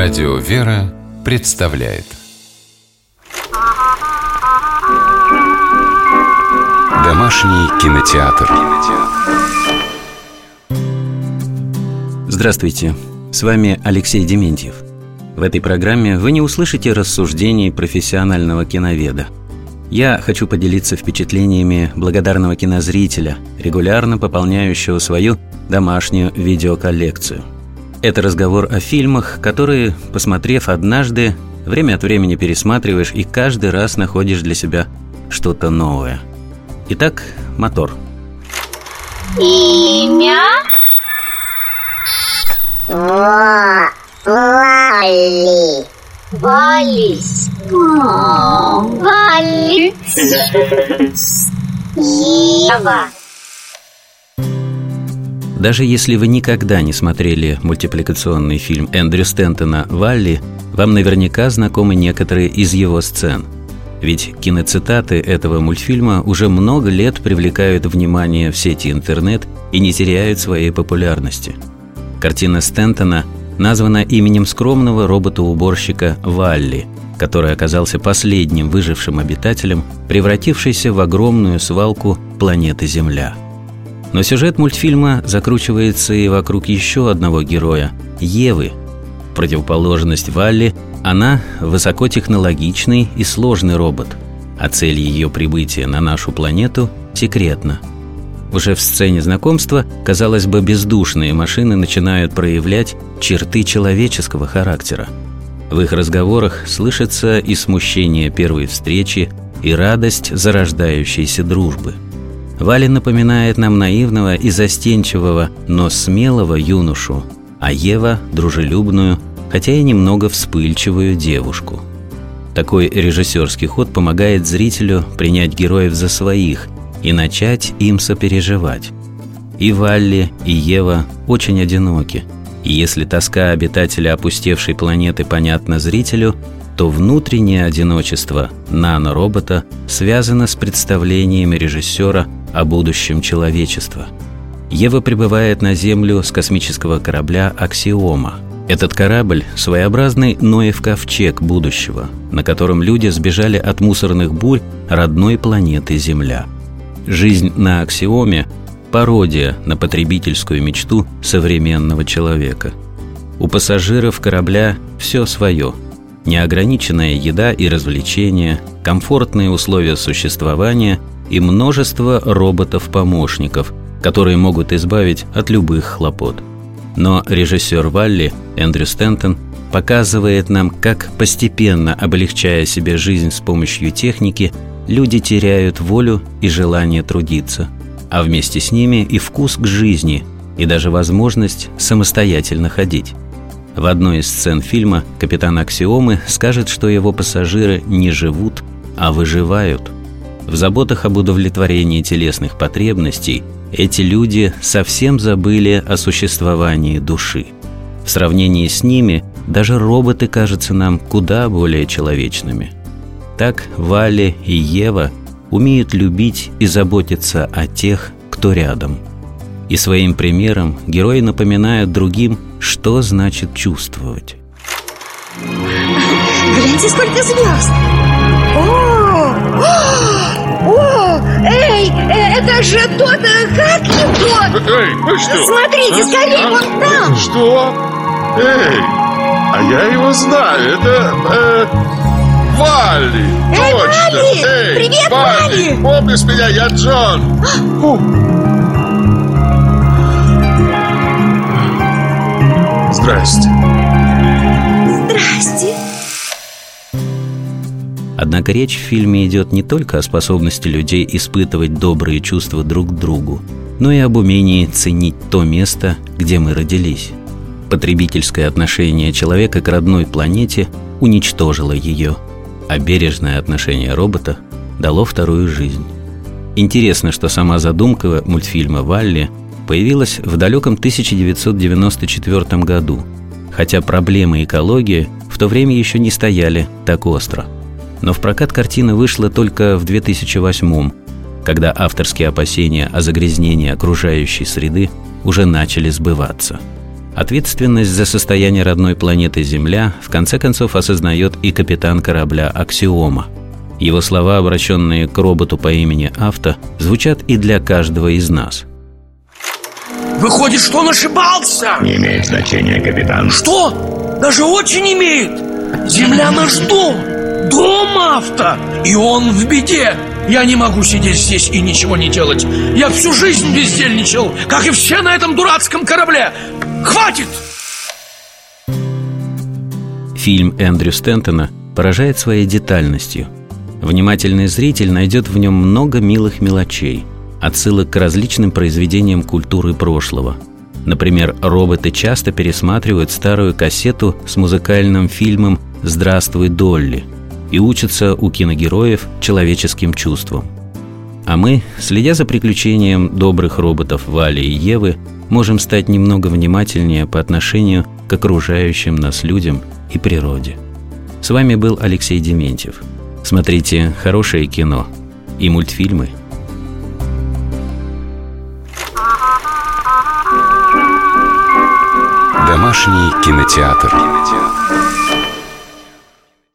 Радио «Вера» представляет Домашний кинотеатр Здравствуйте, с вами Алексей Дементьев. В этой программе вы не услышите рассуждений профессионального киноведа. Я хочу поделиться впечатлениями благодарного кинозрителя, регулярно пополняющего свою домашнюю видеоколлекцию – это разговор о фильмах, которые, посмотрев однажды, время от времени пересматриваешь и каждый раз находишь для себя что-то новое. Итак, мотор. Имя? Ва Вали. Валис. Валис. Ева. Даже если вы никогда не смотрели мультипликационный фильм Эндрю Стентона «Валли», вам наверняка знакомы некоторые из его сцен. Ведь киноцитаты этого мультфильма уже много лет привлекают внимание в сети интернет и не теряют своей популярности. Картина Стентона названа именем скромного робота-уборщика Валли, который оказался последним выжившим обитателем, превратившейся в огромную свалку планеты Земля – но сюжет мультфильма закручивается и вокруг еще одного героя – Евы. Противоположность Валли – она высокотехнологичный и сложный робот, а цель ее прибытия на нашу планету секретна. Уже в сцене знакомства, казалось бы, бездушные машины начинают проявлять черты человеческого характера. В их разговорах слышится и смущение первой встречи, и радость зарождающейся дружбы – Валя напоминает нам наивного и застенчивого, но смелого юношу, а Ева – дружелюбную, хотя и немного вспыльчивую девушку. Такой режиссерский ход помогает зрителю принять героев за своих и начать им сопереживать. И Валли, и Ева очень одиноки. И если тоска обитателя опустевшей планеты понятна зрителю, то внутреннее одиночество наноробота связано с представлениями режиссера о будущем человечества. Ева прибывает на Землю с космического корабля «Аксиома». Этот корабль – своеобразный Ноев ковчег будущего, на котором люди сбежали от мусорных бурь родной планеты Земля. Жизнь на Аксиоме – пародия на потребительскую мечту современного человека. У пассажиров корабля все свое – неограниченная еда и развлечения, комфортные условия существования – и множество роботов-помощников, которые могут избавить от любых хлопот. Но режиссер Валли, Эндрю Стентон, показывает нам, как постепенно облегчая себе жизнь с помощью техники, люди теряют волю и желание трудиться, а вместе с ними и вкус к жизни, и даже возможность самостоятельно ходить. В одной из сцен фильма капитан Аксиомы скажет, что его пассажиры не живут, а выживают – в заботах об удовлетворении телесных потребностей эти люди совсем забыли о существовании души. В сравнении с ними даже роботы кажутся нам куда более человечными. Так Валя и Ева умеют любить и заботиться о тех, кто рядом. И своим примером герои напоминают другим, что значит чувствовать. Гляньте, сколько звезд! О! О, эй, э, это же тот, э, как его? Эй, ну что? Смотрите, скорее, а? вон там Что? Эй, а я его знаю, это... Э, Валли! Эй, Точно! Валли! Эй, Привет, Валли! Валли! Помнишь меня, я Джон! Здрасте. Здрасте Однако речь в фильме идет не только о способности людей испытывать добрые чувства друг к другу, но и об умении ценить то место, где мы родились. Потребительское отношение человека к родной планете уничтожило ее, а бережное отношение робота дало вторую жизнь. Интересно, что сама задумка мультфильма «Валли» появилась в далеком 1994 году, хотя проблемы экологии в то время еще не стояли так остро – но в прокат картина вышла только в 2008 когда авторские опасения о загрязнении окружающей среды уже начали сбываться. Ответственность за состояние родной планеты Земля в конце концов осознает и капитан корабля «Аксиома». Его слова, обращенные к роботу по имени Авто, звучат и для каждого из нас. Выходит, что он ошибался? Не имеет значения, капитан. Что? Даже очень имеет. Земля наш дом. Дом авто. И он в беде. Я не могу сидеть здесь и ничего не делать. Я всю жизнь бездельничал, как и все на этом дурацком корабле. Хватит! Фильм Эндрю Стентона поражает своей детальностью. Внимательный зритель найдет в нем много милых мелочей, отсылок к различным произведениям культуры прошлого. Например, роботы часто пересматривают старую кассету с музыкальным фильмом «Здравствуй, Долли» и учатся у киногероев человеческим чувствам. А мы, следя за приключением добрых роботов Вали и Евы, можем стать немного внимательнее по отношению к окружающим нас людям и природе. С вами был Алексей Дементьев. Смотрите хорошее кино и мультфильмы. Домашний кинотеатр. кинотеатр.